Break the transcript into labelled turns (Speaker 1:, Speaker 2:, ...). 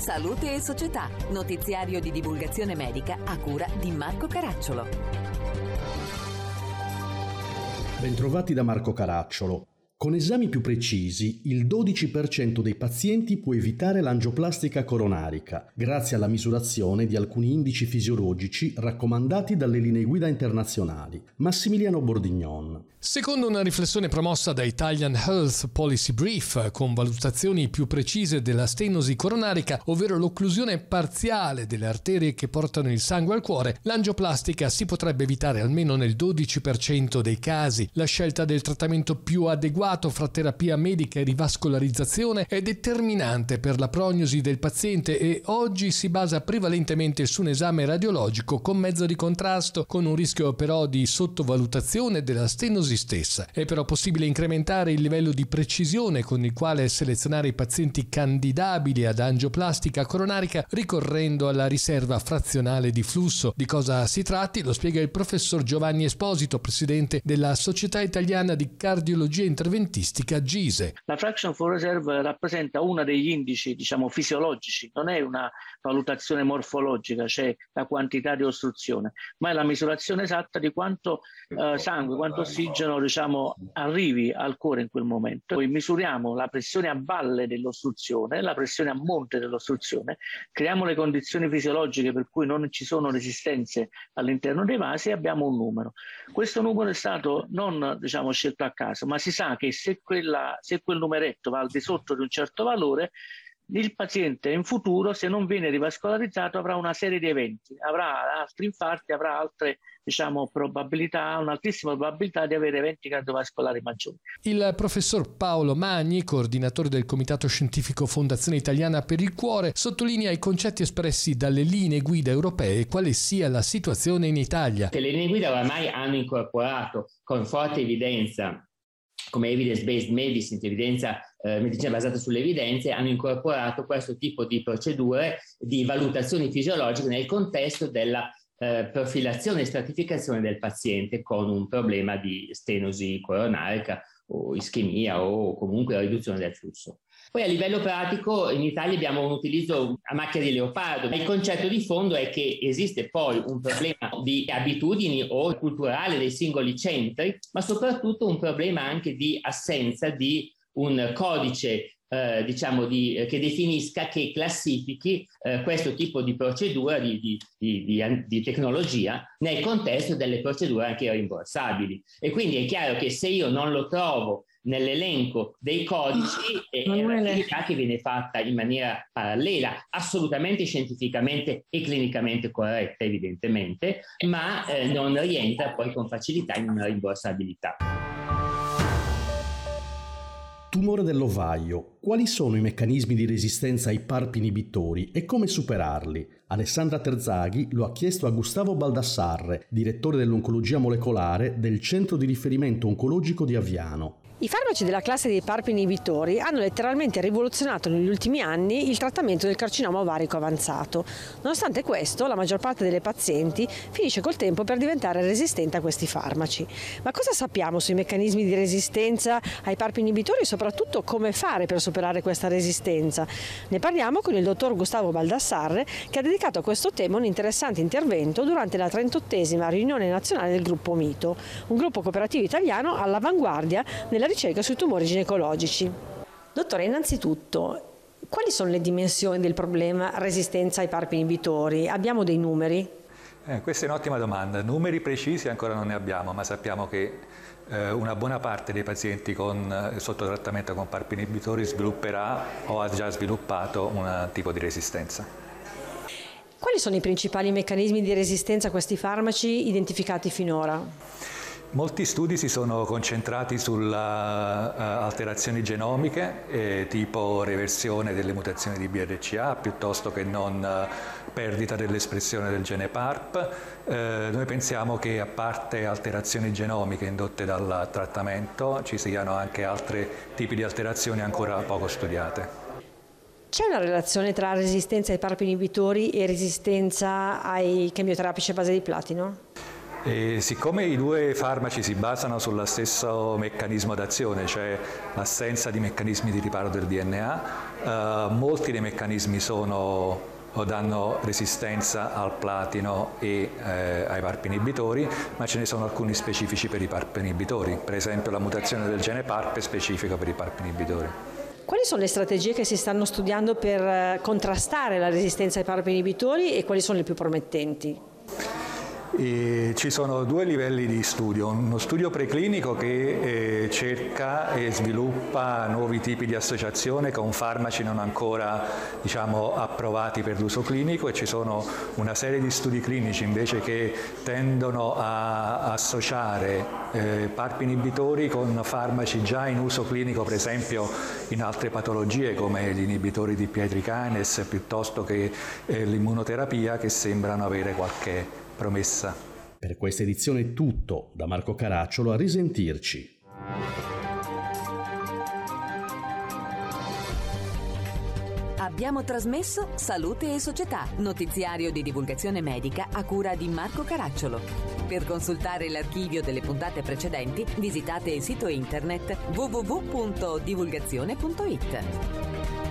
Speaker 1: Salute e Società, notiziario di divulgazione medica a cura di Marco Caracciolo.
Speaker 2: Bentrovati da Marco Caracciolo. Con esami più precisi, il 12% dei pazienti può evitare l'angioplastica coronarica, grazie alla misurazione di alcuni indici fisiologici raccomandati dalle linee guida internazionali. Massimiliano Bordignon.
Speaker 3: Secondo una riflessione promossa da Italian Health Policy Brief, con valutazioni più precise della stenosi coronarica, ovvero l'occlusione parziale delle arterie che portano il sangue al cuore, l'angioplastica si potrebbe evitare almeno nel 12% dei casi. La scelta del trattamento più adeguato fra terapia medica e rivascolarizzazione è determinante per la prognosi del paziente e oggi si basa prevalentemente su un esame radiologico con mezzo di contrasto, con un rischio però di sottovalutazione della stenosi stessa. È però possibile incrementare il livello di precisione con il quale selezionare i pazienti candidabili ad angioplastica coronarica ricorrendo alla riserva frazionale di flusso. Di cosa si tratti lo spiega il professor Giovanni Esposito, presidente della Società Italiana di Cardiologia Interventiva preventistica GISE.
Speaker 4: La fraction for reserve rappresenta uno degli indici diciamo, fisiologici, non è una valutazione morfologica, cioè la quantità di ostruzione, ma è la misurazione esatta di quanto eh, sangue, quanto ossigeno diciamo, arrivi al cuore in quel momento. Poi misuriamo la pressione a valle dell'ostruzione, la pressione a monte dell'ostruzione, creiamo le condizioni fisiologiche per cui non ci sono resistenze all'interno dei vasi e abbiamo un numero. Questo numero è stato non diciamo, scelto a caso, ma si sa che se, quella, se quel numeretto va al di sotto di un certo valore, il paziente in futuro, se non viene rivascolarizzato, avrà una serie di eventi, avrà altri infarti, avrà altre diciamo, probabilità, un'altissima probabilità di avere eventi cardiovascolari maggiori.
Speaker 3: Il professor Paolo Magni, coordinatore del Comitato Scientifico Fondazione Italiana per il Cuore, sottolinea i concetti espressi dalle linee guida europee e quale sia la situazione in Italia.
Speaker 5: Le linee guida oramai hanno incorporato con forte evidenza come evidence-based medicine, evidenza, eh, medicina basata sulle evidenze, hanno incorporato questo tipo di procedure di valutazioni fisiologiche nel contesto della eh, profilazione e stratificazione del paziente con un problema di stenosi coronarica o ischemia o comunque riduzione del flusso. Poi a livello pratico in Italia abbiamo un utilizzo a macchia di leopardo, ma il concetto di fondo è che esiste poi un problema di abitudini o culturale dei singoli centri, ma soprattutto un problema anche di assenza di un codice eh, diciamo di, eh, che definisca, che classifichi eh, questo tipo di procedura di, di, di, tecnologia nel contesto delle procedure anche rimborsabili. E quindi è chiaro che se io non lo trovo nell'elenco dei codici oh, è un'attività che viene fatta in maniera parallela, assolutamente scientificamente e clinicamente corretta evidentemente, ma eh, non rientra poi con facilità in una rimborsabilità.
Speaker 2: Tumore dell'ovaio. Quali sono i meccanismi di resistenza ai PARP inibitori e come superarli? Alessandra Terzaghi lo ha chiesto a Gustavo Baldassarre, direttore dell'oncologia molecolare del Centro di riferimento oncologico di Aviano.
Speaker 6: I farmaci della classe dei PARP inibitori hanno letteralmente rivoluzionato negli ultimi anni il trattamento del carcinoma ovarico avanzato. Nonostante questo, la maggior parte delle pazienti finisce col tempo per diventare resistente a questi farmaci. Ma cosa sappiamo sui meccanismi di resistenza ai PARP inibitori e soprattutto come fare per superare questa resistenza? Ne parliamo con il dottor Gustavo Baldassarre che ha dedicato a questo tema un interessante intervento durante la 38esima riunione nazionale del gruppo Mito, un gruppo cooperativo italiano all'avanguardia nella ricerca sui tumori ginecologici. Dottore, innanzitutto, quali sono le dimensioni del problema resistenza ai PARP inibitori? Abbiamo dei numeri?
Speaker 7: Eh, questa è un'ottima domanda. Numeri precisi ancora non ne abbiamo, ma sappiamo che eh, una buona parte dei pazienti con, eh, sotto trattamento con PARP inibitori svilupperà o ha già sviluppato un tipo di resistenza.
Speaker 6: Quali sono i principali meccanismi di resistenza a questi farmaci identificati finora?
Speaker 7: Molti studi si sono concentrati sulle uh, alterazioni genomiche, eh, tipo reversione delle mutazioni di BRCA, piuttosto che non uh, perdita dell'espressione del gene PARP. Eh, noi pensiamo che a parte alterazioni genomiche indotte dal trattamento, ci siano anche altri tipi di alterazioni ancora poco studiate.
Speaker 6: C'è una relazione tra resistenza ai PARP inibitori e resistenza ai chemioterapici a base di platino?
Speaker 7: E siccome i due farmaci si basano sullo stesso meccanismo d'azione, cioè l'assenza di meccanismi di riparo del DNA, eh, molti dei meccanismi sono danno resistenza al platino e eh, ai PARP inibitori, ma ce ne sono alcuni specifici per i PARP inibitori, per esempio la mutazione del gene PARP è specifica per i PARP inibitori.
Speaker 6: Quali sono le strategie che si stanno studiando per eh, contrastare la resistenza ai PARP inibitori e quali sono le più promettenti?
Speaker 7: E ci sono due livelli di studio, uno studio preclinico che eh, cerca e sviluppa nuovi tipi di associazione con farmaci non ancora diciamo, approvati per l'uso clinico e ci sono una serie di studi clinici invece che tendono a associare eh, PARP inibitori con farmaci già in uso clinico per esempio in altre patologie come gli inibitori di pietricanes piuttosto che eh, l'immunoterapia che sembrano avere qualche promessa.
Speaker 2: Per questa edizione è tutto, da Marco Caracciolo a risentirci.
Speaker 1: Abbiamo trasmesso Salute e Società, notiziario di divulgazione medica a cura di Marco Caracciolo. Per consultare l'archivio delle puntate precedenti visitate il sito internet www.divulgazione.it.